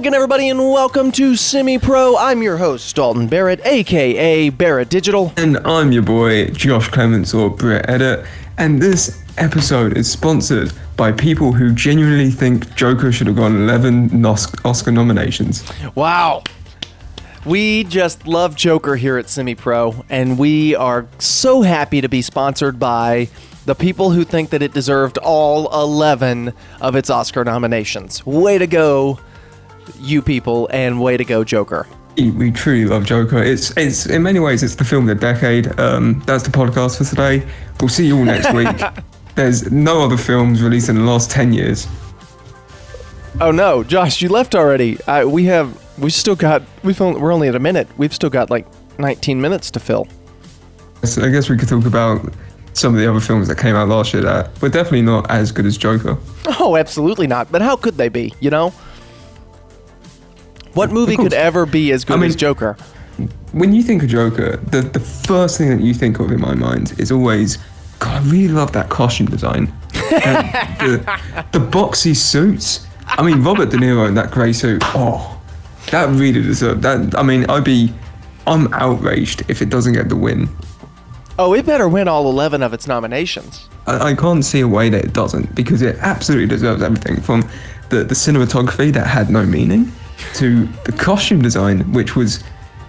Again, everybody, and welcome to Semi Pro. I'm your host, Dalton Barrett, aka Barrett Digital. And I'm your boy, Josh Clements or Brett Edit. And this episode is sponsored by people who genuinely think Joker should have got 11 Os- Oscar nominations. Wow. We just love Joker here at Semi Pro, and we are so happy to be sponsored by the people who think that it deserved all 11 of its Oscar nominations. Way to go, you people, and way to go, Joker. We truly love Joker. It's it's in many ways it's the film of the decade. Um, that's the podcast for today. We'll see you all next week. There's no other films released in the last 10 years. Oh no, Josh, you left already. Uh, we have, we still got, we've only, we're only at a minute. We've still got like 19 minutes to fill. So I guess we could talk about some of the other films that came out last year that were definitely not as good as Joker. Oh, absolutely not. But how could they be? You know, what movie could ever be as good I mean- as Joker? when you think of Joker, the, the first thing that you think of in my mind is always, God, I really love that costume design. The, the boxy suits. I mean, Robert De Niro in that grey suit. Oh, that really deserved that. I mean, I'd be, I'm outraged if it doesn't get the win. Oh, it better win all 11 of its nominations. I, I can't see a way that it doesn't because it absolutely deserves everything from the, the cinematography that had no meaning to the costume design, which was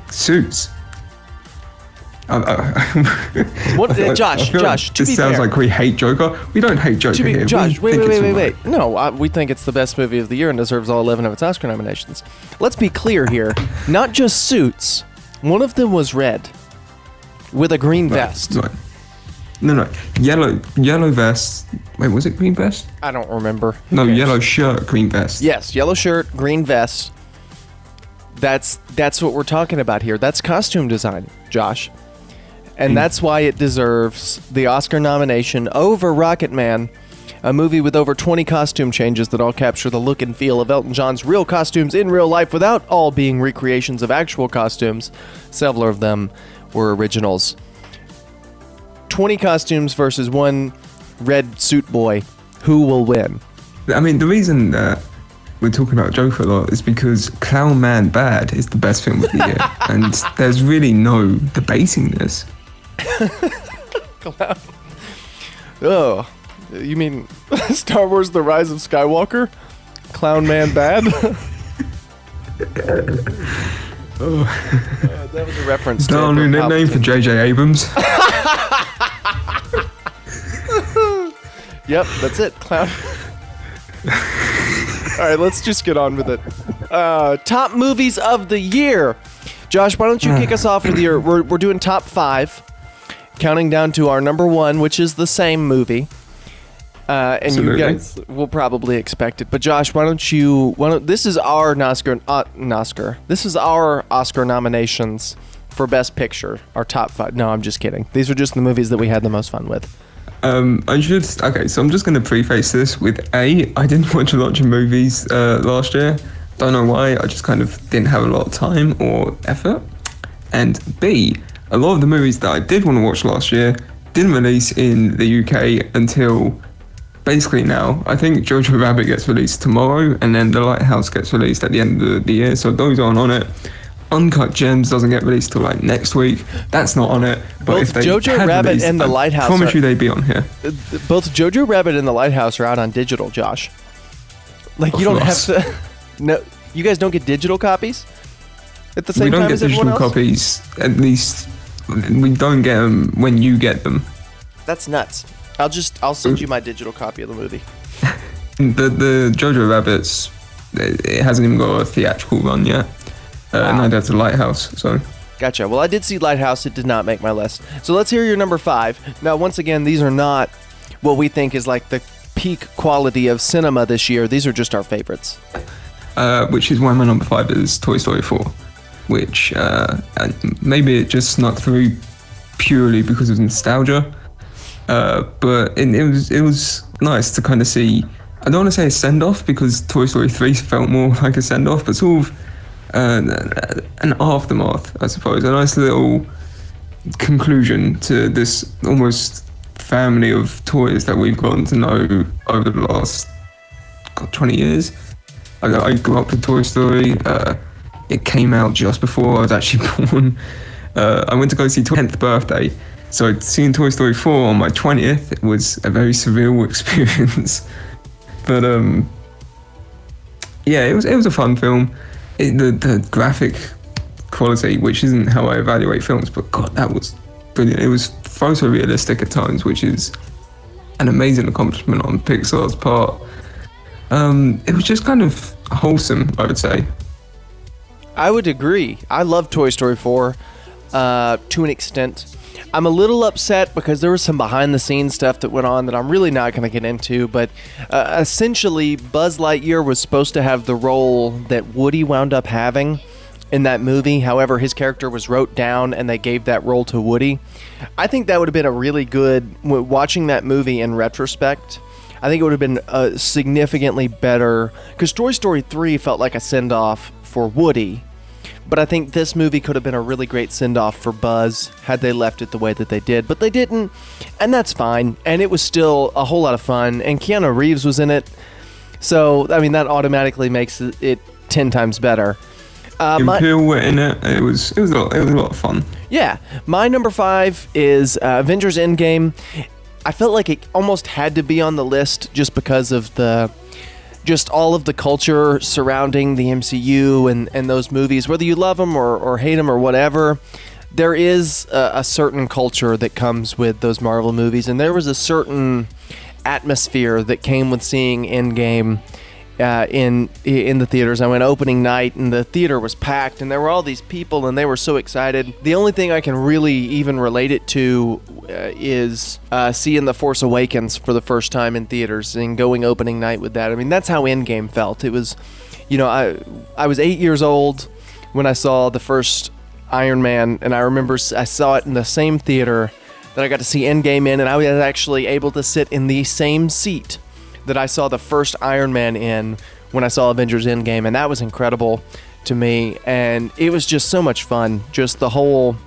suits. I- I- What- uh, I- I Josh, Josh, like to this be sounds fair- like we hate Joker. We don't hate Joker To be, here. Josh, we wait, wait, wait, wait, wait. No, uh, we think it's the best movie of the year and deserves all 11 of its Oscar nominations. Let's be clear here. Not just suits. One of them was red with a green vest. Right. No, no, yellow, yellow vest. Wait, was it green vest? I don't remember. No, yellow shirt, green vest. Yes, yellow shirt, green vest. That's that's what we're talking about here. That's costume design, Josh. And that's why it deserves the Oscar nomination over Rocket Man, a movie with over 20 costume changes that all capture the look and feel of Elton John's real costumes in real life without all being recreations of actual costumes. Several of them were originals. 20 costumes versus one red suit boy. Who will win? I mean, the reason that we're talking about Joker a lot is because Clown Man Bad is the best film of the year, and there's really no debating this. Clown. Oh, you mean Star Wars: The Rise of Skywalker? Clown Man bad? oh, that was a reference. Is to that our new nickname for. J.J. Abrams? Yep, that's it. Clown. All right, let's just get on with it. Uh, top movies of the year. Josh, why don't you kick us off with your? We're, we're doing top five, counting down to our number one, which is the same movie. Uh, and you guys will probably expect it. But Josh, why don't you? Why don't, this is our Oscar. Uh, Oscar. This is our Oscar nominations for Best Picture. Our top five. No, I'm just kidding. These are just the movies that we had the most fun with. Um, I should. Okay, so I'm just going to preface this with A. I didn't watch a lot of movies uh, last year. Don't know why. I just kind of didn't have a lot of time or effort. And B. A lot of the movies that I did want to watch last year didn't release in the UK until basically now. I think Jojo Rabbit gets released tomorrow, and then The Lighthouse gets released at the end of the year. So those aren't on it. Uncut Gems doesn't get released till like next week. That's not on it. But Both if they Jojo Rabbit released, and The I Lighthouse promise are- you they'd be on here. Uh, both Jojo Rabbit and The Lighthouse are out on digital, Josh. Like you Of don't have to. No, you guys don't get digital copies at the same time, we don't time get as everyone digital else. copies. At least we don't get them when you get them. That's nuts. I'll just I'll send you my digital copy of the movie. The the Jojo Rabbits, it it hasn't even got a theatrical run yet. Uh, Wow. Neither has the Lighthouse. So Gotcha. Well, I did see Lighthouse. It did not make my list. So let's hear your number five. Now, once again, these are not what we think is like the peak quality of cinema this year. These are just our favorites. uh, which is why my number five is Toy Story 4, which uh, and maybe it just snuck through purely because of nostalgia. Uh, but it, it was it was nice to kind of see. I don't want to say a send off because Toy Story 3 felt more like a send off, but sort of uh, an aftermath, I suppose. A nice little conclusion to this almost family of toys that we've gotten to know over the last God, 20 years. I, I grew up with Toy Story. Uh, it came out just before I was actually born. Uh, I went to go see 10th birthday. So seeing Toy Story 4 on my 20th it was a very surreal experience. but um, yeah, it was it was a fun film. It, the the graphic quality, which isn't how I evaluate films, but God, that was brilliant. It was photorealistic at times, which is an amazing accomplishment on Pixar's part. Um, it was just kind of wholesome, I would say. I would agree. I love Toy Story 4 uh, to an extent. I'm a little upset because there was some behind the scenes stuff that went on that I'm really not going to get into. But uh, essentially, Buzz Lightyear was supposed to have the role that Woody wound up having in that movie. However, his character was wrote down and they gave that role to Woody. I think that would have been a really good, watching that movie in retrospect. I think it would have been a significantly better because Toy Story 3 felt like a send off for Woody but I think this movie could have been a really great send off for Buzz had they left it the way that they did. But they didn't, and that's fine. And it was still a whole lot of fun. And Keanu Reeves was in it. So, I mean, that automatically makes it 10 times better. Uh, my, were in it. It was it was a lot, it was a lot of fun. Yeah, my number five is uh, Avengers Endgame. I felt like it almost had to be on the list just because of the just all of the culture surrounding the MCU and, and those movies, whether you love them or, or hate them or whatever, there is a, a certain culture that comes with those Marvel movies. And there was a certain atmosphere that came with seeing Endgame uh, in in the theaters. I went opening night, and the theater was packed, and there were all these people, and they were so excited. The only thing I can really even relate it to uh, is uh, seeing The Force Awakens for the first time in theaters and going opening night with that. I mean, that's how Endgame felt. It was, you know, I I was eight years old when I saw the first Iron Man, and I remember I saw it in the same theater that I got to see Endgame in, and I was actually able to sit in the same seat that I saw the first Iron Man in when I saw Avengers Endgame, and that was incredible to me. And it was just so much fun. Just the whole,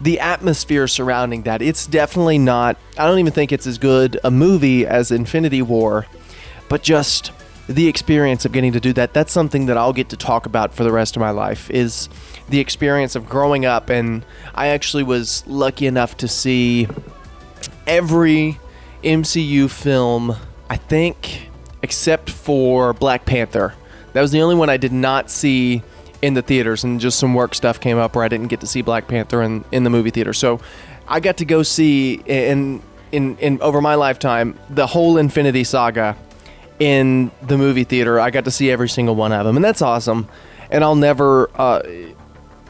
the atmosphere surrounding that. It's definitely not. I don't even think it's as good a movie as Infinity War, but just the experience of getting to do that. That's something that I'll get to talk about for the rest of my life. Is the experience of growing up, and I actually was lucky enough to see every MCU film I think, except for Black Panther. That was the only one I did not see in the theaters, and just some work stuff came up where I didn't get to see Black Panther in, in the movie theater. So I got to go see in in in over my lifetime the whole Infinity Saga in the movie theater. I got to see every single one of them, and that's awesome. And I'll never. Uh,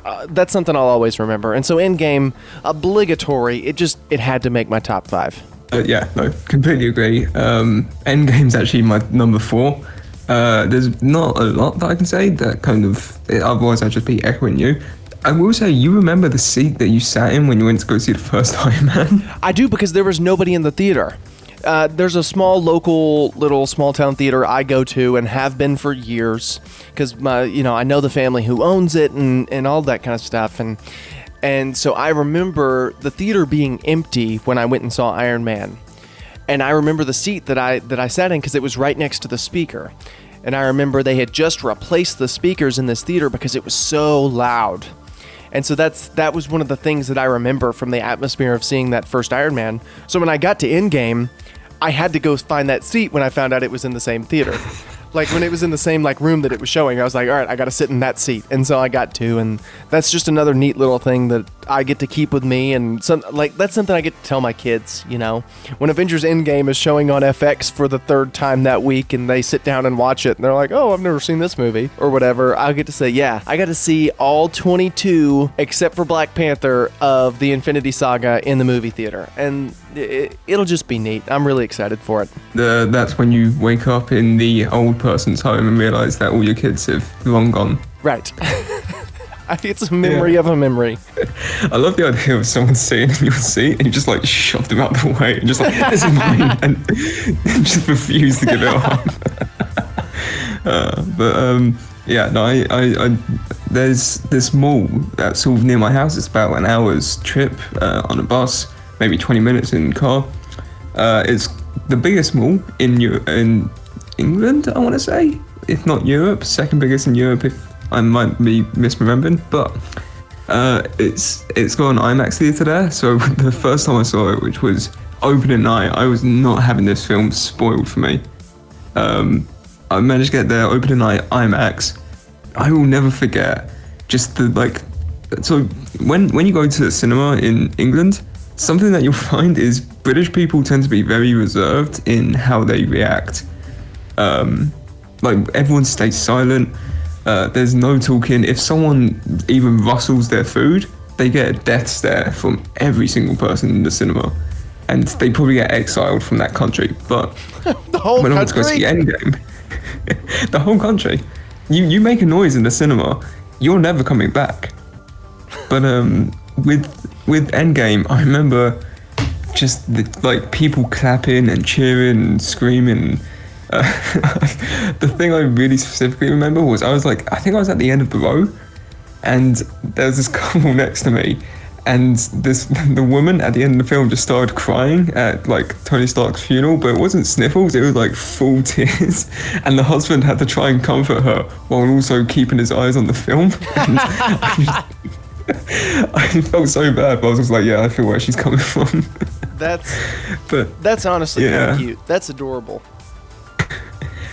uh, that's something I'll always remember. And so, Endgame, obligatory. It just it had to make my top five. Uh, yeah, no, completely agree. Um, Endgame's actually my number four. Uh, there's not a lot that I can say that kind of, otherwise I'd just be echoing you. I will say, you remember the seat that you sat in when you went to go see the first Iron Man? I do because there was nobody in the theater. Uh, there's a small local little small town theater I go to and have been for years because my you know I know the family who owns it and, and all that kind of stuff and and so I remember the theater being empty when I went and saw Iron Man. And I remember the seat that I that I sat in because it was right next to the speaker. And I remember they had just replaced the speakers in this theater because it was so loud. And so that's that was one of the things that I remember from the atmosphere of seeing that first Iron Man. So when I got to Endgame, I had to go find that seat when I found out it was in the same theater like when it was in the same like room that it was showing, I was like, all right, I got to sit in that seat, and so I got to, and that's just another neat little thing that I get to keep with me, and some like that's something I get to tell my kids. You know, when Avengers Endgame is showing on FX for the third time that week, and they sit down and watch it, and they're like, oh, I've never seen this movie or whatever. I get to say, yeah, I got to see all 22 except for Black Panther of the Infinity Saga in the movie theater, and it, will just be neat. I'm really excited for it. The, that's when you wake up in the old person's home and realize that all your kids have long gone. Right. it's a memory yeah. of a memory. I love the idea of someone sitting in your seat and you just like shove them out the way and just like, this is mine, and, just refuse to give it up. uh, but um, yeah, no, I, I, I, there's this mall that's sort of near my house. It's about an hour's trip uh, on a bus maybe 20 minutes in car. Uh, it's the biggest mall in in England, I want to say. if not Europe, second biggest in Europe. If I might be misremembering, but uh, it's it's got an IMAX theater there. So the first time I saw it, which was opening night, I was not having this film spoiled for me. Um, I managed to get there opening night IMAX. I will never forget just the like. So when when you go to the cinema in England, something that you'll find is British people tend to be very reserved in how they react. Um, like everyone stays silent. Uh, there's no talking. If someone even rustles their food, they get a death stare from every single person in the cinema, and they probably get exiled from that country. But the whole when country. went to go see Endgame, the whole country, you you make a noise in the cinema, you're never coming back. But um, with with Endgame, I remember just the, like people clapping and cheering and screaming. Uh, the thing I really specifically remember was I was like, I think I was at the end of the row, and there was this couple next to me, and this the woman at the end of the film just started crying at like Tony Stark's funeral, but it wasn't sniffles; it was like full tears, and the husband had to try and comfort her while also keeping his eyes on the film. I, felt so bad, but I was just like, yeah, I feel where she's coming from. That's but that's honestly kind Yeah. of cute. That's adorable.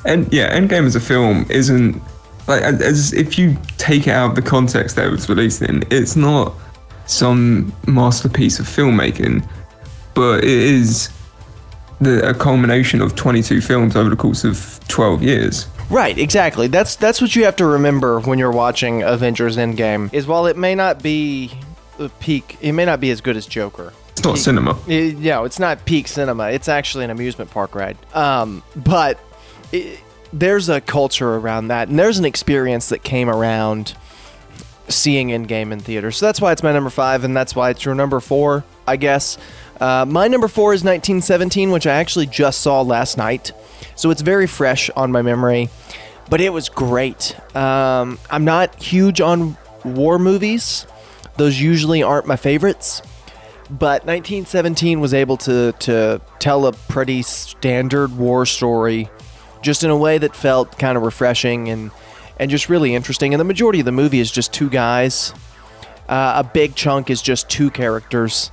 and yeah, Endgame as a film isn't like as if you take it out of the context that it was released in, it's not some masterpiece of filmmaking, but it is the a culmination of 22 films over the course of 12 years. Right, exactly. That's that's what you have to remember when you're watching Avengers Endgame. Is while it may not be the peak, it may not be as good as Joker. It's not cinema. It, no, it's not peak cinema. It's actually an amusement park ride. Um, but it, there's a culture around that, and there's an experience that came around seeing Endgame in theaters. So that's why it's my number five, and that's why it's your number four, I guess. Uh, my number four is 1917, which I actually just saw last night. So it's very fresh on my memory, but it was great. Um, I'm not huge on war movies, those usually aren't my favorites. But 1917 was able to, to tell a pretty standard war story just in a way that felt kind of refreshing and, and just really interesting. And the majority of the movie is just two guys. Uh, a big chunk is just two characters,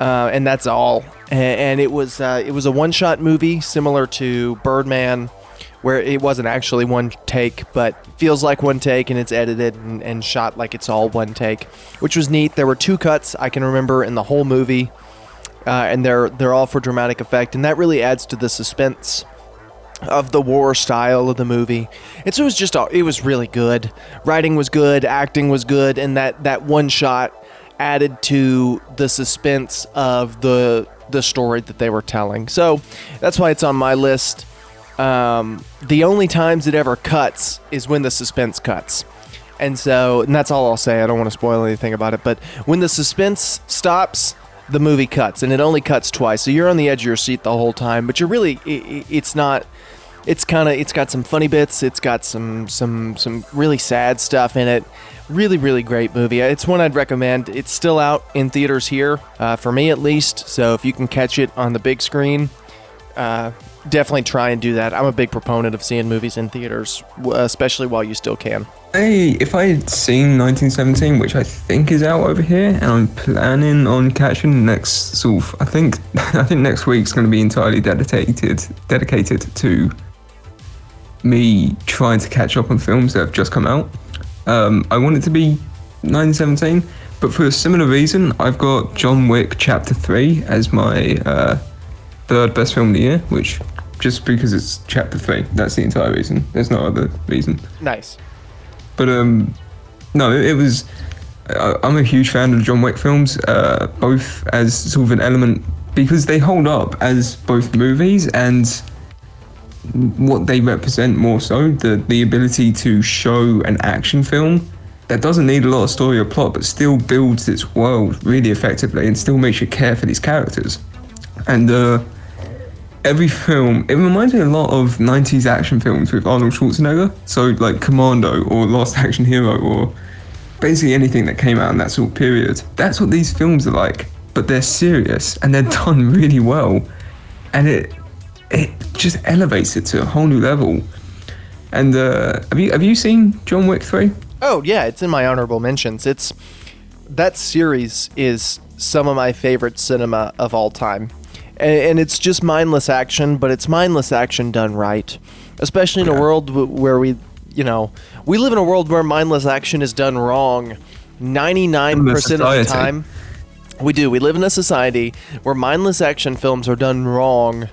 uh, and that's all. And, and it was uh, it was a one shot movie similar to Birdman, where it wasn't actually one take, but feels like one take, and it's edited and, and shot like it's all one take, which was neat. There were two cuts I can remember in the whole movie, uh, and they're they're all for dramatic effect, and that really adds to the suspense of the war style of the movie. And so it was just all- it was really good. Writing was good, acting was good, and that that one shot added to the suspense of the the story that they were telling. So that's why it's on my list. Um, the only times it ever cuts is when the suspense cuts. And so, and that's all I'll say. I don't want to spoil anything about it. But when the suspense stops, the movie cuts, and it only cuts twice. So you're on the edge of your seat the whole time. But you're really, i i- it's not. It's kind of, it's got some funny bits. It's got some, some, some really sad stuff in it. Really, really great movie. It's one I'd recommend. It's still out in theaters here, uh, for me at least. So if you can catch it on the big screen, uh, definitely try and do that. I'm a big proponent of seeing movies in theaters, especially while you still can. Hey, if I had seen 1917, which I think is out over here, and I'm planning on catching next sort of, I think, I think next week's going to be entirely dedicated, dedicated to me trying to catch up on films that have just come out. Um, I want it to be 1917, but for a similar reason, I've got John Wick Chapter 3 as my uh, third best film of the year, which just because it's Chapter 3, that's the entire reason. There's no other reason. Nice. But um, no, it, it was. I, I'm a huge fan of John Wick films, uh, both as sort of an element because they hold up as both movies and what they represent more so the the ability to show an action film that doesn't need a lot of story or plot but still builds its world really effectively and still makes you care for these characters. And uh every film it reminds me a lot of 90s action films with arnold schwarzenegger. So like commando or last action hero or basically anything that came out in that sort of period. That's what these films are like but they're serious and they're done really well. And it it just elevates it to a whole new level And uh, have you have you seen John Wick three? Oh yeah, it's in my honorable mentions. It's that series is some of my favorite cinema of all time, and, and it's just mindless action, but it's mindless action done right, especially in a world w- where we, you know, we live in a world where mindless action is done wrong, ninety nine percent of the time. We do. We live in a society where mindless action films are done wrong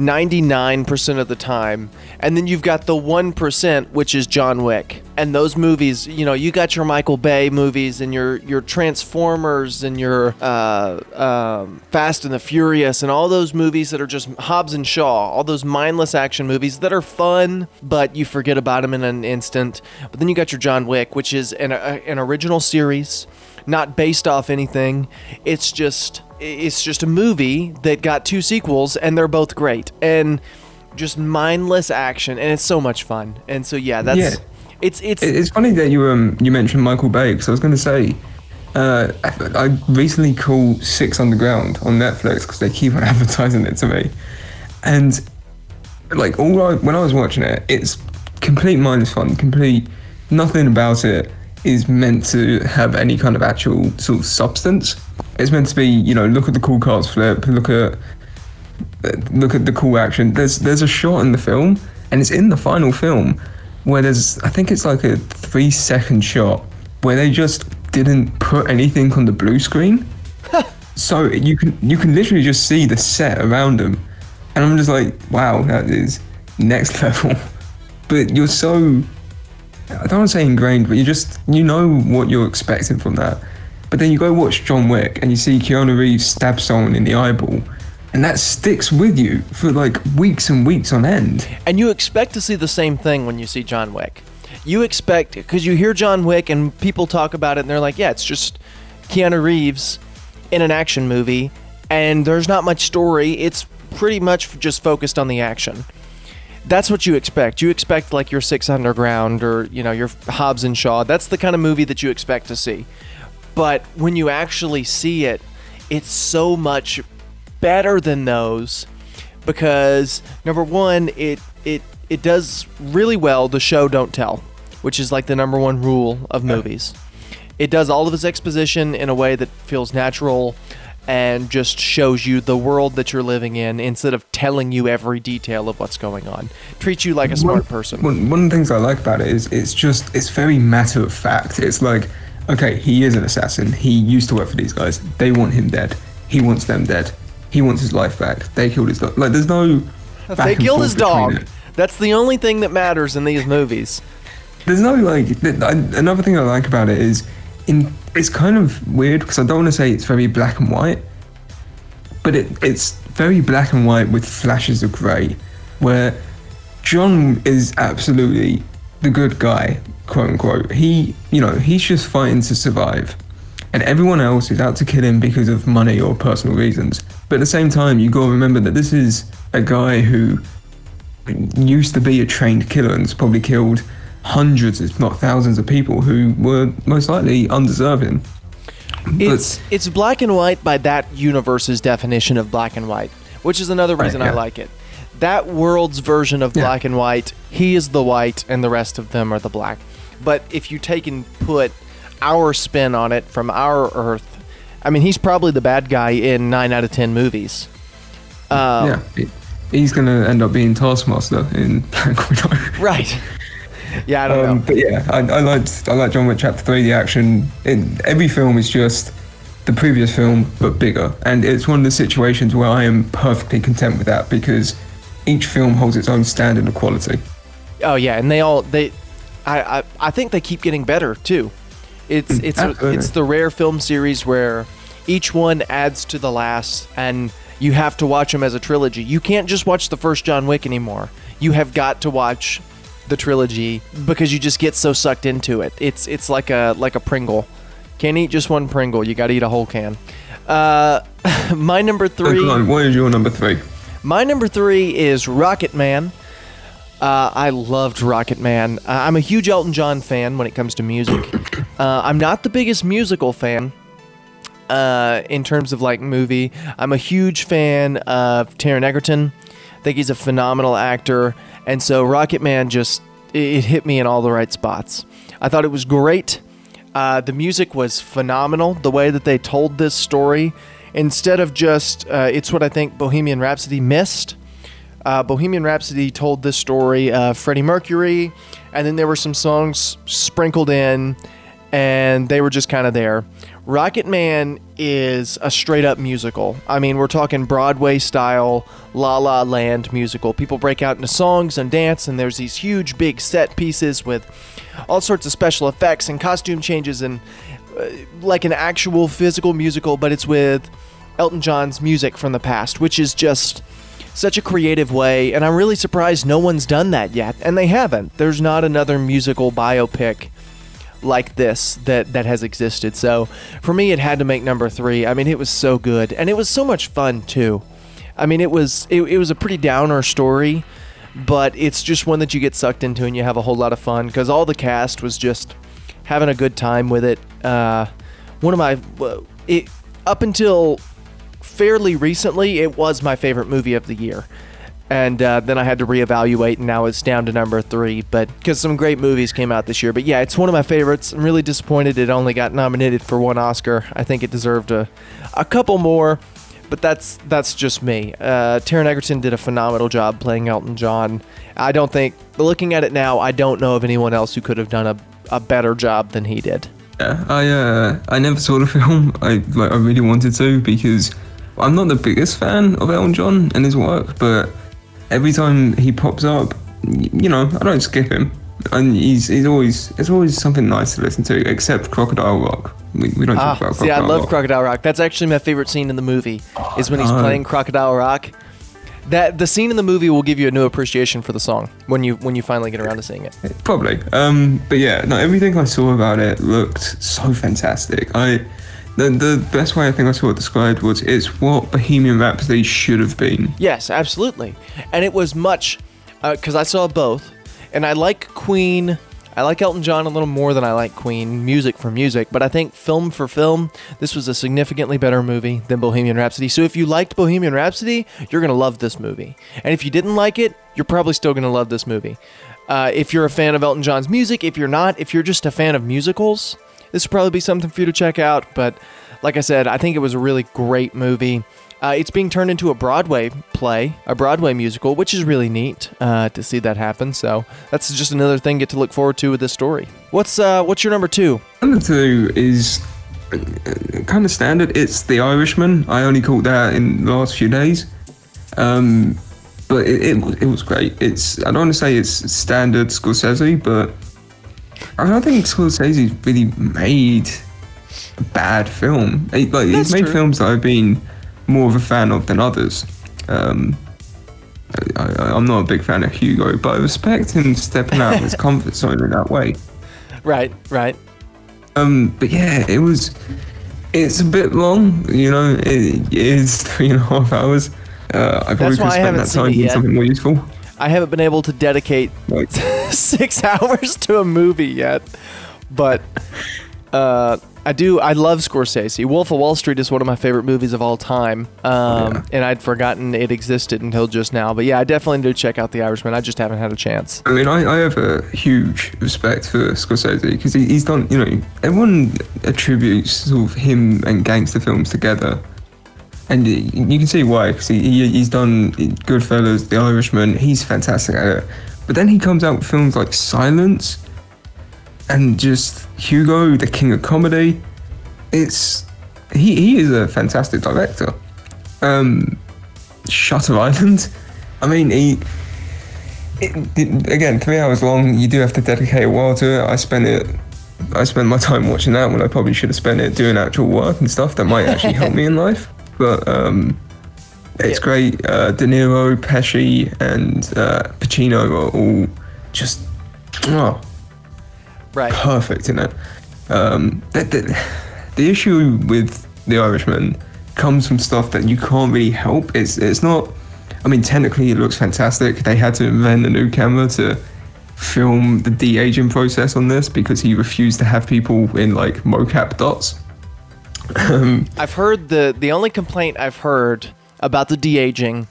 99% of the time. And then you've got the 1%, which is John Wick. And those movies, you know, you got your Michael Bay movies and your, your Transformers and your uh, um, Fast and the Furious and all those movies that are just Hobbs and Shaw, all those mindless action movies that are fun, but you forget about them in an instant. But then you got your John Wick, which is an, a, an original series not based off anything. It's just it's just a movie that got two sequels and they're both great and just mindless action and it's so much fun. And so yeah, that's Yeah. it's it's It's funny that you um you mentioned Michael Bay because I was going to say, uh, I, I recently called Six Underground on Netflix because they keep on advertising it to me, and like all I, when I was watching it, it's complete mindless fun. Complete nothing about it is meant to have any kind of actual sort of substance. It's meant to be you know look at the cool cars flip, look at look at the cool action. There's there's a shot in the film, and it's in the final film, where there's I think it's like a three second shot where they just didn't put anything on the blue screen, so you can you can literally just see the set around them, and I'm just like, wow, that is next level. But you're so I don't want to say ingrained, but you just you know what you're expecting from that. But then you go watch John Wick and you see Keanu Reeves stab someone in the eyeball, and that sticks with you for like weeks and weeks on end. and you expect to see the same thing when you see John Wick. You expect because you hear John Wick and people talk about it and they're like, yeah, it's just Keanu Reeves in an action movie and there's not much story. It's pretty much just focused on the action. That's what you expect. You expect like your Six Underground or you know your Hobbs and Shaw. That's the kind of movie that you expect to see. But when you actually see it, it's so much better than those because number one, it it it does really well the show don't tell, which is like the number one rule of movies. It does all of its exposition in a way that feels natural and just shows you the world that you're living in instead of telling you every detail of what's going on. Treats you like a smart person. One, one of the things I like about it is it's just it's very matter of fact. It's like, okay, he is an assassin. He used to work for these guys. They want him dead. He wants them dead. He wants his life back. They killed his dog. Like, there's no. They killed his dog. it. That's the only thing that matters in these movies. There's no like. Another thing I like about it is, in it's kind of weird because I don't want to say it's very black and white, but it it's very black and white with flashes of grey, where John is absolutely the good guy, quote unquote. He, you know, he's just fighting to survive, and everyone else is out to kill him because of money or personal reasons. But at the same time, you got to remember that this is a guy who used to be a trained killer and has probably killed hundreds, if not thousands, of people who were most likely undeserving. It's it's black and white by that universe's definition of black and white, which is another Right, reason I like it. That world's version of Yeah. black and white, he is the white and the rest of them are the black. But if you take and put our spin on it from our Earth, I mean, he's probably the bad guy in nine out of ten movies. Um, yeah, he's gonna end up being Taskmaster in Black Widow. Right. Yeah, I don't Um, know. but yeah, I, I liked I liked John Wick Chapter Three. The action in every film is just the previous film but bigger, and it's one of the situations where I am perfectly content with that because each film holds its own standard of quality. Oh yeah, and they all they, I I, I think they keep getting better too. It's it's a, it's the rare film series where each one adds to the last, and you have to watch them as a trilogy. You can't just watch the first John Wick anymore. You have got to watch the trilogy because you just get so sucked into it. It's it's like a like a Pringle. Can't eat just one Pringle. You got to eat a whole can. Uh, my number three. on, what is your number three? My number three is Rocket Man. Uh, I loved Rocket Man. Uh, I'm a huge Elton John fan when it comes to music. Uh, I'm not the biggest musical fan uh, in terms of like movie. I'm a huge fan of Taron Egerton. I think he's a phenomenal actor, and so Rocket Man just it hit me in all the right spots. I thought it was great. Uh, the music was phenomenal. The way that they told this story, instead of just, uh, it's what I think Bohemian Rhapsody missed. Uh, Bohemian Rhapsody told this story of Freddie Mercury, and then there were some songs sprinkled in, and they were just kind of there. Rocket Man is a straight up musical. I mean, we're talking Broadway style, La La Land musical. People break out into songs and dance, and there's these huge, big set pieces with all sorts of special effects and costume changes, and uh, like an actual physical musical, but it's with Elton John's music from the past, which is just such a creative way, and I'm really surprised no one's done that yet, and they haven't. There's not another musical biopic like this that that has existed. So for me, it had to make number three. I mean, it was so good, and it was so much fun too. I mean, it was it, it was a pretty downer story, but it's just one that you get sucked into and you have a whole lot of fun because all the cast was just having a good time with it. Uh, one of my it up until fairly recently, it was my favorite movie of the year and uh, then I had to reevaluate, and now it's down to number three. But because some great movies came out this year, but yeah, it's one of my favorites. I'm really disappointed it only got nominated for one Oscar. I think it deserved a, a couple more, but that's that's just me. Uh, Taron Egerton did a phenomenal job playing Elton John. I don't think, looking at it now, I don't know of anyone else who could have done a, a better job than he did. Yeah, I uh, I never saw the film. I like I really wanted to because I'm not the biggest fan of Elton John and his work, but every time he pops up, you know, I don't skip him. And he's he's always it's always something nice to listen to, except Crocodile Rock. We, we don't talk ah, about Crocodile See, I love Rock. Crocodile Rock. That's actually my favorite scene in the movie. Is when he's uh, playing Crocodile Rock. That the scene in the movie will give you a new appreciation for the song when you when you finally get around to seeing it. Probably. Um, but yeah, no, everything I saw about it looked so fantastic. I the, the best way I think I saw it described was it's what Bohemian Rhapsody should have been. Yes, absolutely. And it was much, because uh, I saw both, and I like Queen. I like Elton John a little more than I like Queen, music for music, but I think film for film, this was a significantly better movie than Bohemian Rhapsody. So if you liked Bohemian Rhapsody, you're going to love this movie. And if you didn't like it, you're probably still going to love this movie. Uh, if you're a fan of Elton John's music, if you're not, if you're just a fan of musicals, this would probably be something for you to check out. But like I said, I think it was a really great movie. Uh, it's being turned into a Broadway play, a Broadway musical, which is really neat uh, to see that happen. So that's just another thing get to look forward to with this story. What's uh, what's your number two? Number two is uh, kind of standard. It's The Irishman. I only caught that in the last few days, um, but it, it, it was great. It's I don't want to say it's standard Scorsese, but I don't think Scorsese really made a bad film. He, like he's made true. films that I've been more of a fan of than others. Um, I, am not a big fan of Hugo, but I respect him stepping out of his comfort zone in that way. Right, right. Um, but yeah, it was. It's a bit long, you know. It is three and a half hours. Uh, I probably could spend that time doing something more useful. I haven't been able to dedicate like six hours to a movie yet, but uh, I do. I love Scorsese. Wolf of Wall Street is one of my favorite movies of all time, um, yeah. and I'd forgotten it existed until just now. But yeah, I definitely do check out The Irishman. I just haven't had a chance. I mean, I, I have a huge respect for Scorsese because he, he's done. You know, everyone attributes sort of him and gangster films together and you can see why because he, he's done Goodfellas, The Irishman. He's fantastic at it. But then he comes out with films like Silence and just Hugo, the King of Comedy. It's he he is a fantastic director. Um, Shutter Island. I mean, he. It, it, again, three hours long. You do have to dedicate a while to it. I spent it. I spent my time watching that when I probably should have spent it doing actual work and stuff that might actually help me in life but um, it's yeah. great. Uh, De Niro, Pesci, and uh, Pacino are all just oh, right, perfect in it. Um, the, the, the issue with The Irishman comes from stuff that you can't really help. It's it's not. I mean, technically, it looks fantastic. They had to invent a new camera to film the de aging process on this because he refused to have people in like mocap dots. I've heard the the only complaint I've heard about the de aging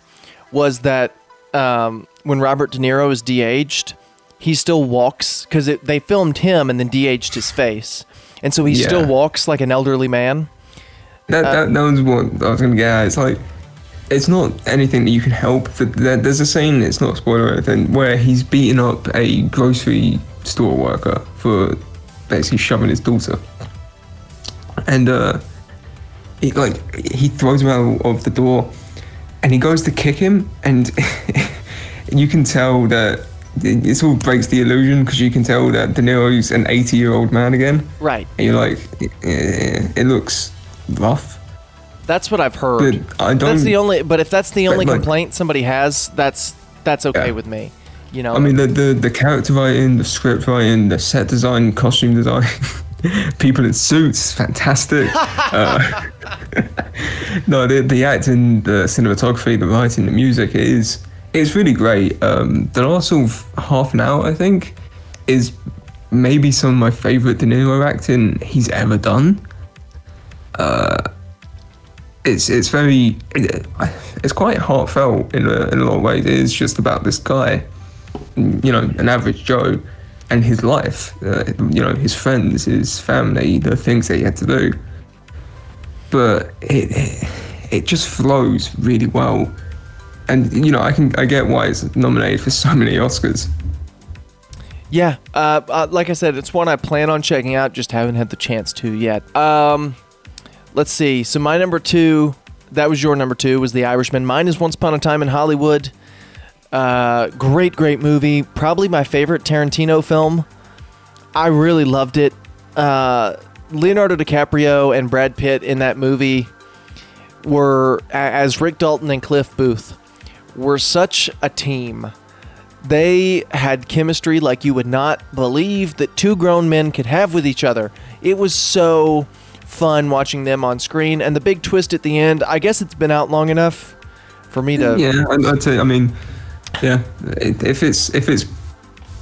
was that um, when Robert De Niro is de aged, he still walks because they filmed him and then de-aged his face, and so he Yeah. still walks like an elderly man. That, Uh, that, that was what I was going to get at. It's like, it's not anything that you can help. Th- there- There's a scene, it's not a spoiler or anything, where he's beating up a grocery store worker for basically shoving his daughter. And, uh, he, like, he throws him out of the door and he goes to kick him, and you can tell that it, it sort of breaks the illusion because you can tell that De Niro's an 80 year old man again. Right. And you're like, eh, it looks rough. That's what I've heard. But I don't. That's the only. But if that's the only like- complaint somebody has, that's that's okay Yeah. with me. You know. I mean, the, the the character writing, the script writing, the set design, costume design, people in suits, fantastic. uh, no, the the acting, the cinematography, the writing, the music is it's really great. Um, the last sort of half an hour, I think, is maybe some of my favorite De Niro acting he's ever done. Uh, it's it's very it's quite heartfelt in a, in a lot of ways. It is just about this guy, you know, an average Joe, and his life. Uh, you know, his friends, his family, the things that he had to do. But it it, just flows really well, and you know, I can I get why it's nominated for so many Oscars. Yeah, uh, uh, like I said, it's one I plan on checking out. Just haven't had the chance to yet. Um, let's see. So my number two, that was your number two, was The Irishman. Mine is Once Upon a Time in Hollywood. Uh, great, great movie. Probably my favorite Tarantino film. I really loved it. Uh, Leonardo DiCaprio and Brad Pitt in that movie were, as Rick Dalton and Cliff Booth, were such a team they had chemistry like you would not believe that two grown men could have with each other. It was so fun watching them on screen, and the big twist at the end. I guess it's been out long enough for me to. Yeah, I'd, say. I mean, yeah, if it's if it's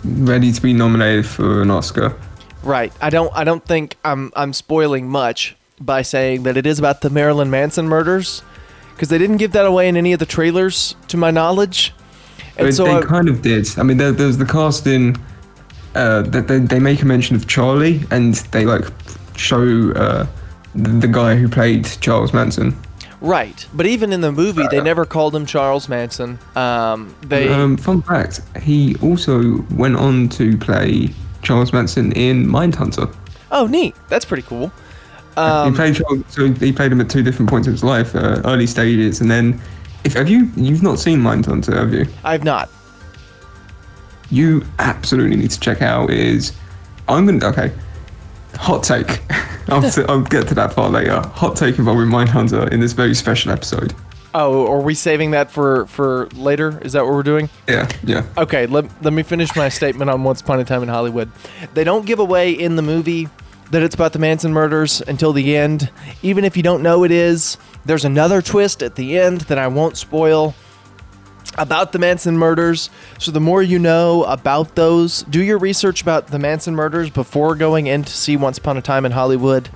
ready to be nominated for an Oscar, Right. I don't. I don't think I'm. I'm spoiling much by saying that it is about the Marilyn Manson murders, because they didn't give that away in any of the trailers, to my knowledge. And They, so they I- kind of did. I mean, there, there's the casting. Uh, that they, they make a mention of Charlie, and they like show uh, the, the guy who played Charles Manson. Right. But even in the movie, they never called him Charles Manson. Um, they. Um, fun fact: he also went on to play Charles Manson in Mindhunter. oh, neat. That's pretty cool. he Um, played Charles, so he played him at two different points in his life, uh, early stages, and then. If have you you've not seen Mindhunter, have you? I've not. you absolutely need to check out is I'm gonna okay. Hot take. I'll, t- I'll get to that part later. Hot take involving Mindhunter in this very special episode. Oh, are we saving that for for later? Is that what we're doing? Yeah, yeah. Okay, let, let me finish my statement on Once Upon a Time in Hollywood. They don't give away in the movie that it's about the Manson murders until the end. Even if you don't know it is, there's another twist at the end that I won't spoil about the Manson murders. So the more you know about those, do your research about the Manson murders before going in to see Once Upon a Time in Hollywood.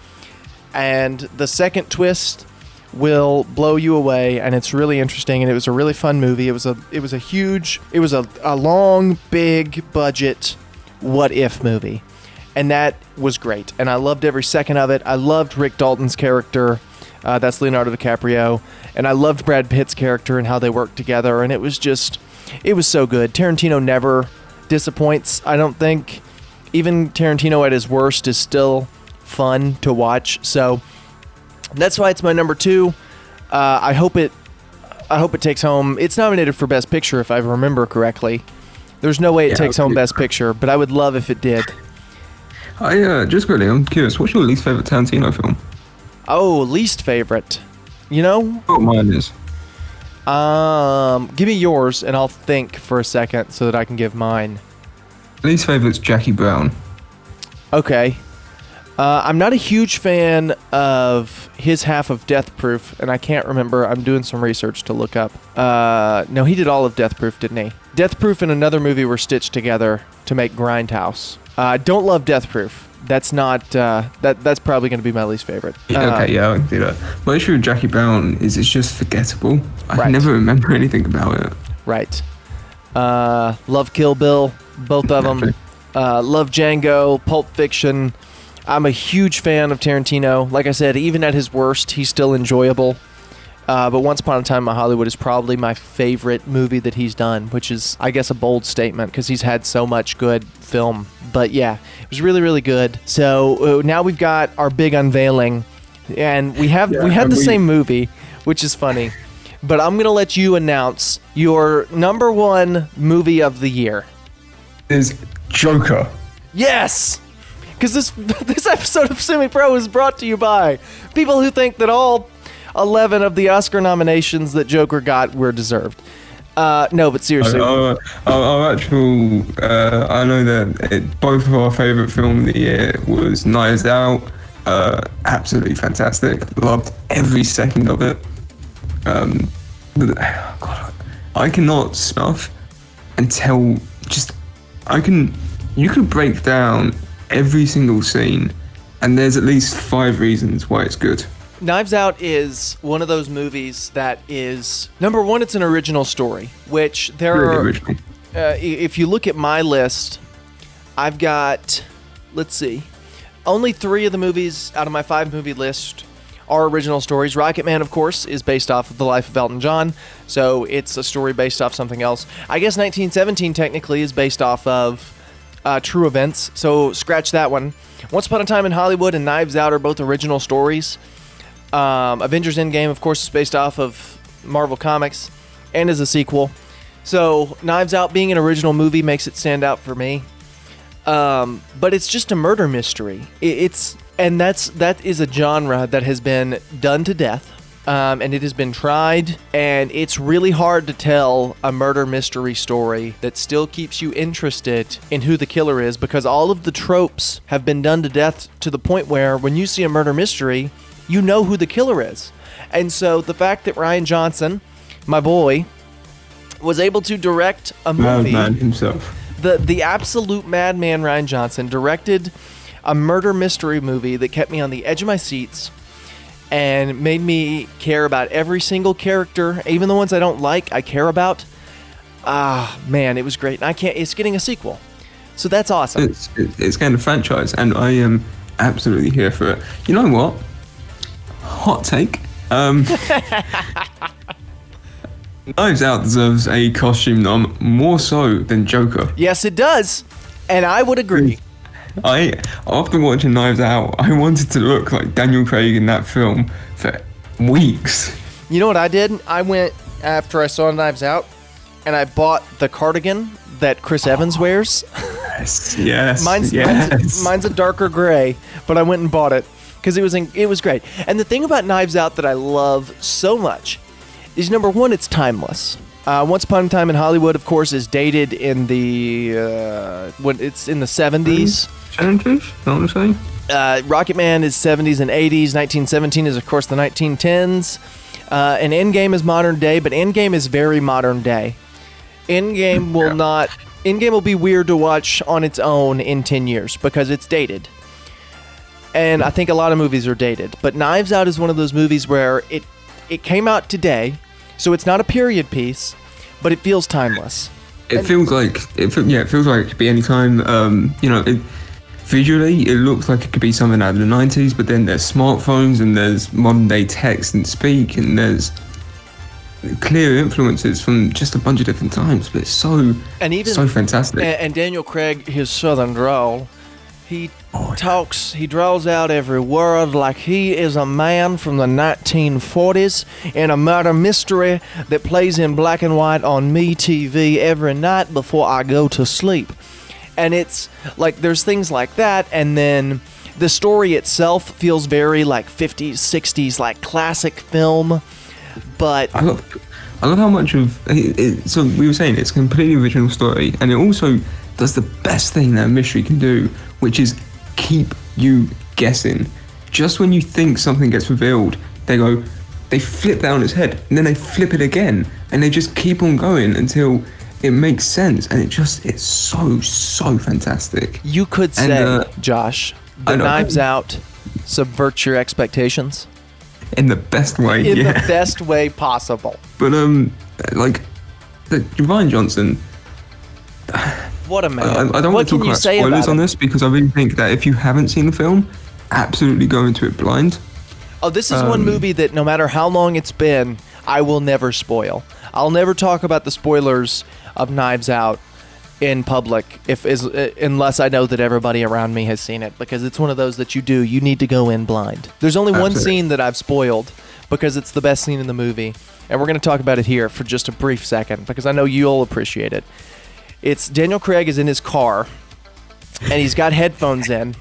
And the second twist will blow you away and it's really interesting and it was a really fun movie. It was a it was a huge it was a, a long, big budget what if movie. And that was great. And I loved every second of it. I loved Rick Dalton's character. Uh, that's Leonardo DiCaprio. And I loved Brad Pitt's character and how they worked together. And it was just, it was so good. Tarantino never disappoints, I don't think. Even Tarantino at his worst is still fun to watch. So that's why it's my number two. Uh, I hope it. I hope it takes home. It's nominated for Best Picture, if I remember correctly. There's no way it Yeah, takes home. Best Picture, but I would love if it did. I uh, just quickly, I'm curious. What's your least favorite Tarantino film? Oh, least favorite. You know, Oh, mine is. um, give me yours, and I'll think for a second so that I can give mine. Least favorite's Jackie Brown. Okay. Uh, I'm not a huge fan of his half of Death Proof, and I can't remember. I'm doing some research to look up. Uh, no, he did all of Death Proof, didn't he? Death Proof and another movie were stitched together to make Grindhouse. Uh, I don't love Death Proof. That's not. Uh, that that's probably going to be my least favorite. Yeah, Uh, okay, yeah, I can do that. My issue with Jackie Brown is it's just forgettable. I Right. never remember anything about it. Right. Uh, love Kill Bill, both of them. Uh, love Django, Pulp Fiction. I'm a huge fan of Tarantino. Like I said, even at his worst, he's still enjoyable. Uh, but Once Upon a Time in Hollywood is probably my favorite movie that he's done, which is, I guess, a bold statement because he's had so much good film. But yeah, it was really, really good. So uh, now we've got our big unveiling, and we have Yeah, we had the we- same movie, which is funny. But I'm gonna let you announce your number one movie of the year. Is Joker. Yes, because this this episode of Semi Pro is brought to you by people who think that all eleven of the Oscar nominations that Joker got were deserved. Uh, no, but seriously, Our, our, our actual, uh, I know that it, both of our favorite film of the year was Knives Out. Uh, absolutely fantastic. Loved every second of it. Um, God, I cannot snuff tell. Just, I can. You could break down every single scene, and there's at least five reasons why it's good. Knives Out is one of those movies that is number one. It's an original story, which there are. uh, if you look at my list, I've got, let's see, only three of the movies out of my five movie list are original stories. Rocketman, of course, is based off of the life of Elton John, so it's a story based off something else. I guess 1917 technically is based off of uh, true events, so scratch that one. Once Upon a Time in Hollywood and Knives Out are both original stories. Um, Avengers Endgame, of course, is based off of Marvel Comics and is a sequel. So Knives Out being an original movie makes it stand out for me. Um, but it's just a murder mystery. I- It's and that's that is a genre that has been done to death. Um, and it has been tried, and it's really hard to tell a murder mystery story that still keeps you interested in who the killer is because all of the tropes have been done to death to the point where when you see a murder mystery, you know who the killer is. And so the fact that Rian Johnson, my boy, was able to direct a movie Madman himself. the the absolute madman Rian Johnson directed a murder mystery movie that kept me on the edge of my seats and made me care about every single character, even the ones I don't like, I care about. Ah, man, it was great. And I can't it's getting a sequel. So that's awesome. It's it's getting a franchise, and I am absolutely here for it. You know what? Hot take. Um, Knives Out deserves a costume nom more so than Joker. Yes, it does. And I would agree. I after watching Knives Out, I wanted to look like Daniel Craig in that film for weeks. You know what I did? I went after I saw Knives Out and I bought the cardigan that Chris Evans wears. Yes, yes, Mine's, yes. mine's mine's a darker gray, but I went and bought it because it was in, it was great. And the thing about Knives Out that I love so much is number one, it's timeless. Uh, Once Upon a Time in Hollywood, of course, is dated in the uh, when it's in the seventies. Challenges? Know what I'm saying? Uh, Rocketman is seventies and eighties. Nineteen seventeen is of course the nineteen tens. Uh, and Endgame is modern day, but Endgame is very modern day. Endgame will Yeah. not. Endgame will be weird to watch on its own in 10 years because it's dated. And I think a lot of movies are dated. But Knives Out is one of those movies where it it came out today, so it's not a period piece, but it feels timeless. It feels like it. fe- Yeah, it feels like it could be any time. Um, you know, it, visually it looks like it could be something out of the '90s, but then there's smartphones and there's modern day text and speak and there's clear influences from just a bunch of different times. But it's so And even so fantastic. And, and Daniel Craig, his southern drawl, he talks, he draws out every word like he is a man from the 1940s in a murder mystery that plays in black and white on MeTV every night before I go to sleep. And it's like there's things like that, and then the story itself feels very like 50s, 60s, like classic film. But I love, I love how much of it, it, so we were saying it's a completely original story, and it also does the best thing that a mystery can do, which is keep you guessing. Just when you think something gets revealed, they go, they flip that on its head, and then they flip it again, and they just keep on going until it makes sense, and it just it's so so fantastic. You could And, say, uh, Josh, the. Knives Out subvert your expectations In the best way, in yeah. the best way possible. But um, like, the Rian Johnson, What a man! I, don't what want to talk about spoilers on this because I really think that if you haven't seen the film, absolutely go into it blind. Oh, this is one Um, movie that no matter how long it's been, I will never spoil. I'll never talk about the spoilers of Knives Out in public if is uh, unless I know that everybody around me has seen it because it's one of those that you do. You need to go in blind. There's only one scene that I've spoiled because it's the best scene in the movie, and we're going to talk about it here for just a brief second because I know you'll appreciate it. It's Daniel Craig is in his car and he's got headphones in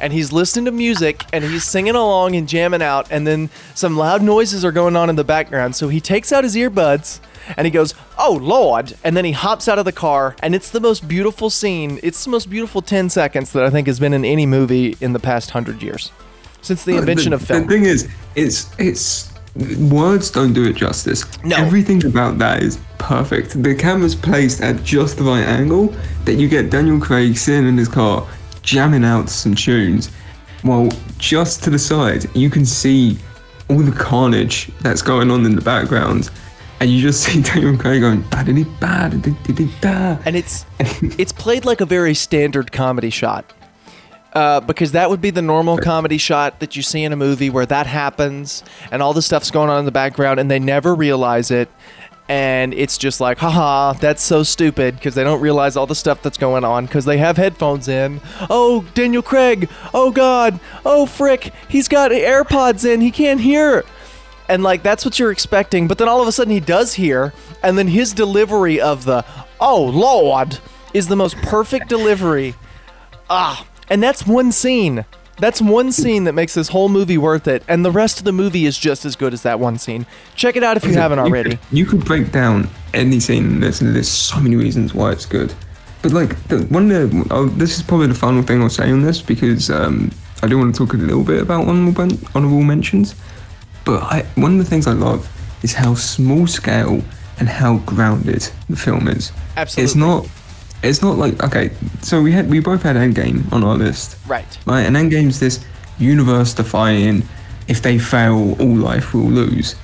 and he's listening to music and he's singing along and jamming out and then some loud noises are going on in the background. So he takes out his earbuds and he goes oh lord and then he hops out of the car and it's the most beautiful scene. It's the most beautiful 10 seconds that i think has been in any movie in the past 100 years since the invention the, of film. The thing is, it's it's words don't do it justice. No. Everything about that is perfect. The camera's placed at just the right angle that you get Daniel Craig sitting in his car jamming out some tunes, while just to the side you can see all the carnage that's going on in the background. And you just see Daniel Craig going ba-da-dee, ba-da-dee, da and it's it's played like a very standard comedy shot uh, because that would be the normal comedy shot that you see in a movie where that happens and all the stuff's going on in the background and they never realize it. And it's just like haha that's so stupid because they don't realize all the stuff that's going on because they have headphones in. Oh daniel craig. Oh god. Oh frick. He's got airpods in. He can't hear. And like that's what you're expecting but then all of a sudden he does hear and then his delivery of the oh lord is the most perfect delivery. Ah and that's one scene that's one scene that makes this whole movie worth it and the rest of the movie is just as good as that one scene check it out if you haven't You already could- You could break down any scene in this, and there's so many reasons why it's good. But like the, one of the, oh, this is probably the final thing I'll say on this because um, I do want to talk a little bit about honorable honorable mentions. But I, one of the things I love is how small scale and how grounded the film is. Absolutely. It's not. It's not like okay. So we had we both had Endgame on our list. right Right, and Endgame's this universe defying. If they fail, all life will lose.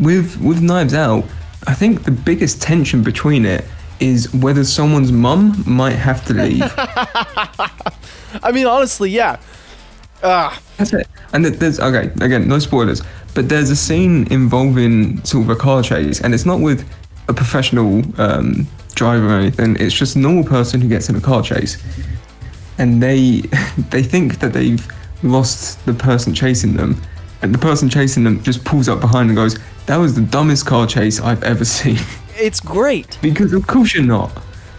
With with Knives Out, I think the biggest tension between it is whether someone's mum might have to leave. i mean honestly yeah ah That's it. And there's okay again, no spoilers, but there's a scene involving sort of a car chase, and it's not with a professional um, driver or anything. It's just a normal person who gets in a car chase, and they they think that they've lost the person chasing them, and the person chasing them just pulls up behind and goes, "That was the dumbest car chase I've ever seen." it's great because of course you're not.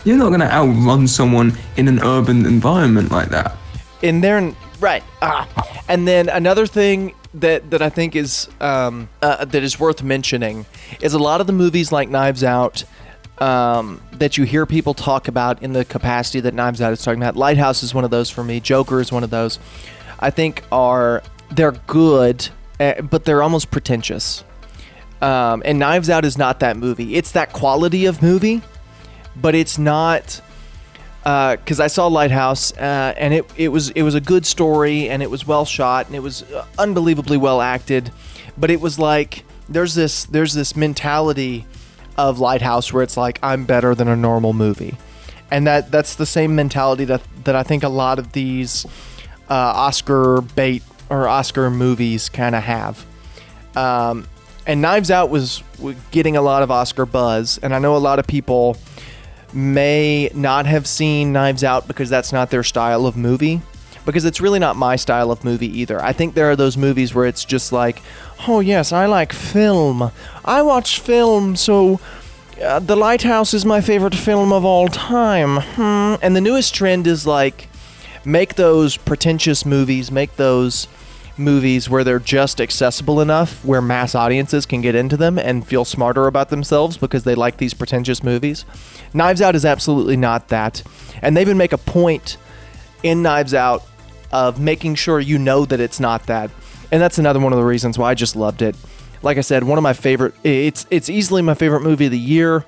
You're not gonna outrun someone in an urban environment like that. in there right ah and then another thing that that i think is um uh, that is worth mentioning is a lot of the movies like knives out um, that you hear people talk about in the capacity that Knives Out is talking about. Lighthouse is one of those for me. Joker is one of those. I think are they're good, eh, but they're almost pretentious. Um, and Knives Out is not that movie. It's that quality of movie, but it's not because I saw Lighthouse uh, and it, it was it was a good story and it was well shot and it was uh, unbelievably well acted, but it was like there's this there's this mentality of Lighthouse where it's like I'm better than a normal movie, and that that's the same mentality that that I think a lot of these uh, Oscar bait or Oscar movies kind of have. Um, and Knives Out was getting a lot of Oscar buzz, and I know a lot of people may not have seen Knives Out because that's not their style of movie. Because it's really not my style of movie either. I think there are those movies where it's just like, oh, yes, I like film. I watch film, so uh, The Lighthouse is my favorite film of all time. Hmm. And the newest trend is like, make those pretentious movies, make those movies where they're just accessible enough where mass audiences can get into them and feel smarter about themselves because they like these pretentious movies. Knives Out is absolutely not that. And they even make a point in Knives Out of making sure you know that it's not that. And that's another one of the reasons why I just loved it. Like I said, one of my favorite it's it's easily my favorite movie of the year.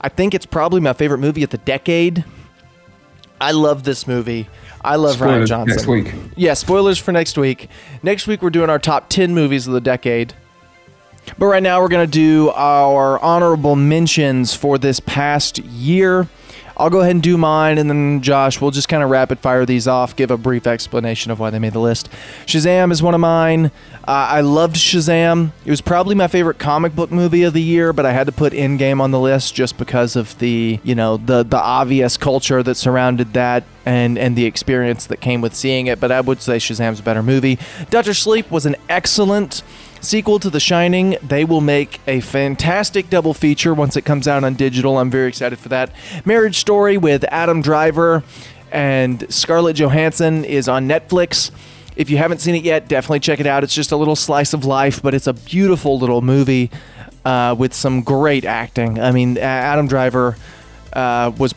I think it's probably my favorite movie of the decade. I love this movie. I love Rian Spoilers Johnson. next week. Yeah, spoilers for next week. Next week we're doing our top 10 movies of the decade. But right now we're going to do our honorable mentions for this past year. I'll go ahead and do mine, and then Josh, we'll just kind of rapid fire these off, give a brief explanation of why they made the list. Shazam is one of mine. Uh, I loved Shazam. It was probably my favorite comic book movie of the year, but I had to put Endgame on the list just because of the, you know, the the obvious culture that surrounded that and and the experience that came with seeing it. But I would say Shazam's a better movie. Doctor Sleep was an excellent sequel to The Shining. They will make a fantastic double feature once it comes out on digital. I'm very excited for that. Marriage Story with Adam Driver and Scarlett Johansson is on Netflix. If you haven't seen it yet, definitely check it out. It's just a little slice of life, but it's a beautiful little movie uh, with some great acting. I mean, Adam Driver uh, was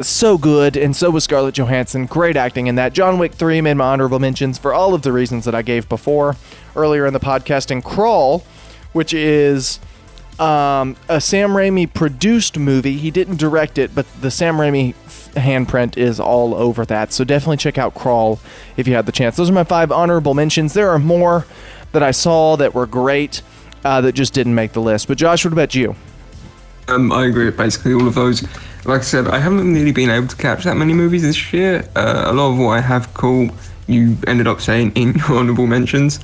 so good, and so was Scarlett Johansson. Great acting in that. John Wick 3 made my honorable mentions for all of the reasons that I gave before earlier in the podcast. And Crawl, which is um, a Sam Raimi produced movie. He didn't direct it, but the Sam Raimi handprint is all over that. So definitely check out Crawl if you had the chance. Those are my five honorable mentions. There are more that I saw that were great uh, that just didn't make the list. But Josh, what about you? Um, I agree with basically all of those. Like I said, I haven't really been able to catch that many movies this year. Uh, a lot of what I have caught, you ended up saying in your honorable mentions.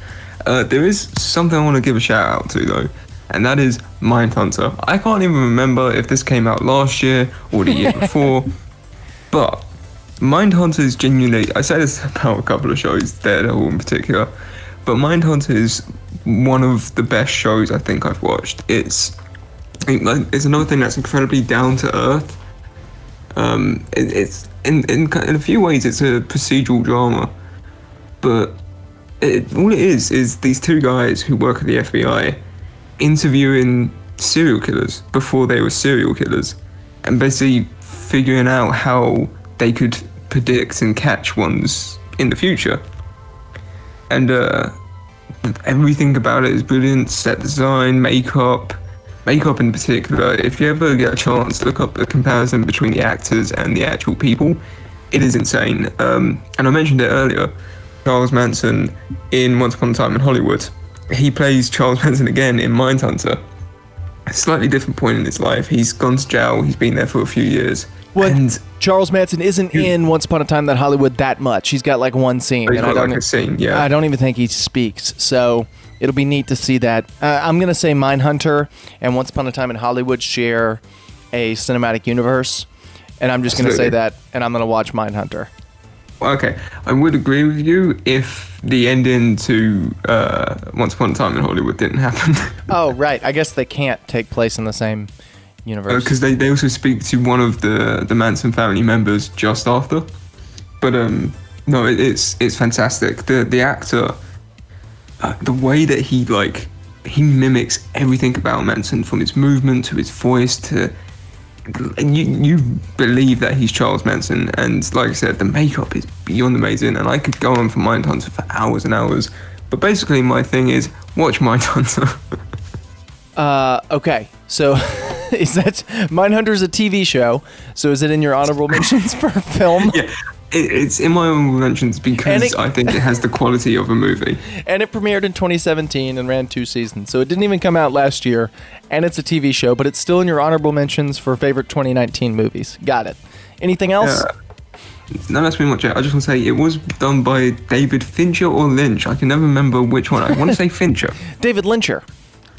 Uh, there is something I want to give a shout out to though, and that is Mindhunter. I can't even remember if this came out last year or the year before, but Mindhunter is genuinely. I say this about a couple of shows, Daredevil in particular, but Mindhunter is one of the best shows I think I've watched. It's it's another thing that's incredibly down to earth. Um, it, it's in, in in a few ways it's a procedural drama, but it, all it is is these two guys who work at the FBI interviewing serial killers before they were serial killers, and basically figuring out how they could predict and catch ones in the future. And uh, everything about it is brilliant: set design, makeup makeup in particular, if you ever get a chance, look up the comparison between the actors and the actual people, it is insane. Um, and I mentioned it earlier Charles Manson in Once Upon a Time in Hollywood. He plays Charles Manson again in Mindhunter. A slightly different point in his life. He's gone to jail, he's been there for a few years. What? and Charles Manson isn't in Once Upon a Time in Hollywood that much. He's got like one scene. He's got like a scene, yeah. I don't even think he speaks. So it'll be neat to see that. Uh, I'm gonna say Mindhunter and Once Upon a Time in Hollywood share a cinematic universe, and I'm just gonna say that, and I'm gonna watch Mindhunter. Okay, I would agree with you if the ending to uh, Once Upon a Time in Hollywood didn't happen. oh right, I guess they can't take place in the same universe. Because uh, they, they also speak to one of the the Manson family members just after. But um, no, it, it's it's fantastic. The the actor uh, the way that he like he mimics everything about Manson from his movement to his voice to you you believe that he's Charles Manson. And like I said the makeup is beyond amazing. And I could go on for Mindhunter for hours and hours. But basically my thing is watch Mindhunter. Uh okay. So is that Mindhunter's a TV show so is it in your honorable mentions for film yeah it's in my own mentions because it, I think it has the quality of a movie. And it premiered in 2017 and ran two seasons, so it didn't even come out last year. And it's a TV show, but it's still in your honorable mentions for favorite 2019 movies. Got it. Anything else? Yeah. No, that's pretty much it. I just want to say it was done by David Fincher or Lynch. I can never remember which one. I want to say Fincher. David Lyncher.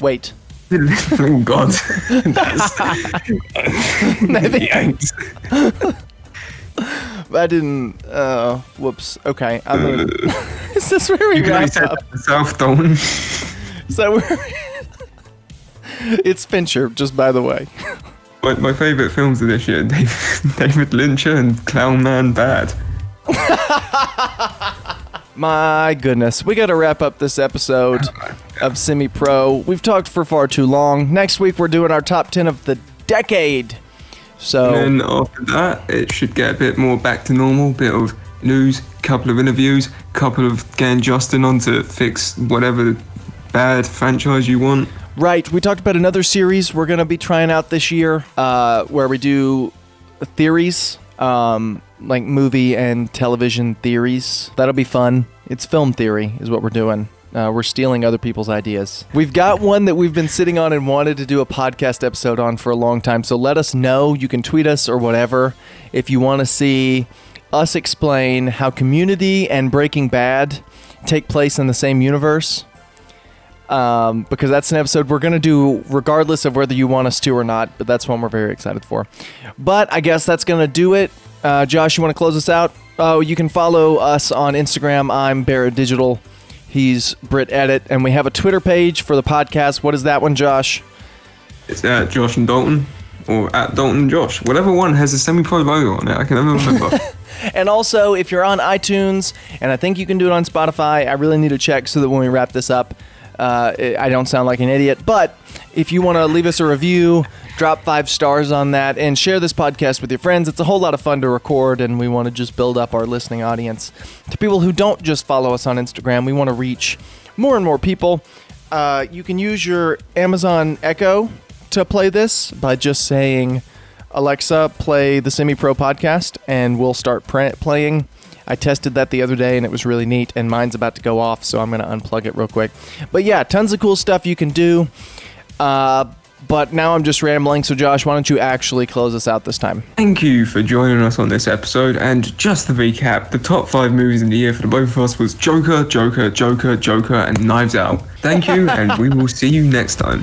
Wait. Oh God. Maybe. I didn't. Uh, whoops. Okay. I'm gonna, is this where we wrap up? South Dawn. So we're. it's Fincher, just by the way. My, my favourite films of this year: David, David Lyncher and Clown Man Bad. My goodness, we got to wrap up this episode of Semi Pro. We've talked for far too long. Next week, we're doing our top 10 of the decade. So and then after that, it should get a bit more back to normal. Bit of news, couple of interviews, couple of getting Justin on to fix whatever bad franchise you want. Right. We talked about another series we're gonna be trying out this year, uh, where we do theories, um, like movie and television theories. That'll be fun. It's film theory, is what we're doing. Uh, we're stealing other people's ideas. We've got one that we've been sitting on and wanted to do a podcast episode on for a long time. So let us know. You can tweet us or whatever if you want to see us explain how Community and Breaking Bad take place in the same universe. Um, because that's an episode we're going to do regardless of whether you want us to or not. But that's one we're very excited for. But I guess that's going to do it. Uh, Josh, you want to close us out? Oh, you can follow us on Instagram. I'm Barrett Digital. He's Brit Edit, and we have a Twitter page for the podcast. What is that one, Josh? It's at Josh and Dalton or at Dalton and Josh. Whatever one has a semi-pro logo on it. I can never remember. And also, if you're on iTunes, and I think you can do it on Spotify, I really need to check so that when we wrap this up, uh, I don't sound like an idiot. But if you want to leave us a review, drop five stars on that, and share this podcast with your friends, it's a whole lot of fun to record, and we want to just build up our listening audience. To people who don't just follow us on Instagram, we want to reach more and more people. Uh, you can use your Amazon Echo to play this by just saying, Alexa, play the Semi Pro podcast, and we'll start pr- playing. I tested that the other day and it was really neat, and mine's about to go off, so I'm going to unplug it real quick. But yeah, tons of cool stuff you can do. Uh, but now I'm just rambling, so Josh, why don't you actually close us out this time? Thank you for joining us on this episode. And just to recap, the top five movies in the year for the both of us was Joker, Joker, Joker, Joker, and Knives Out. Thank you, and we will see you next time.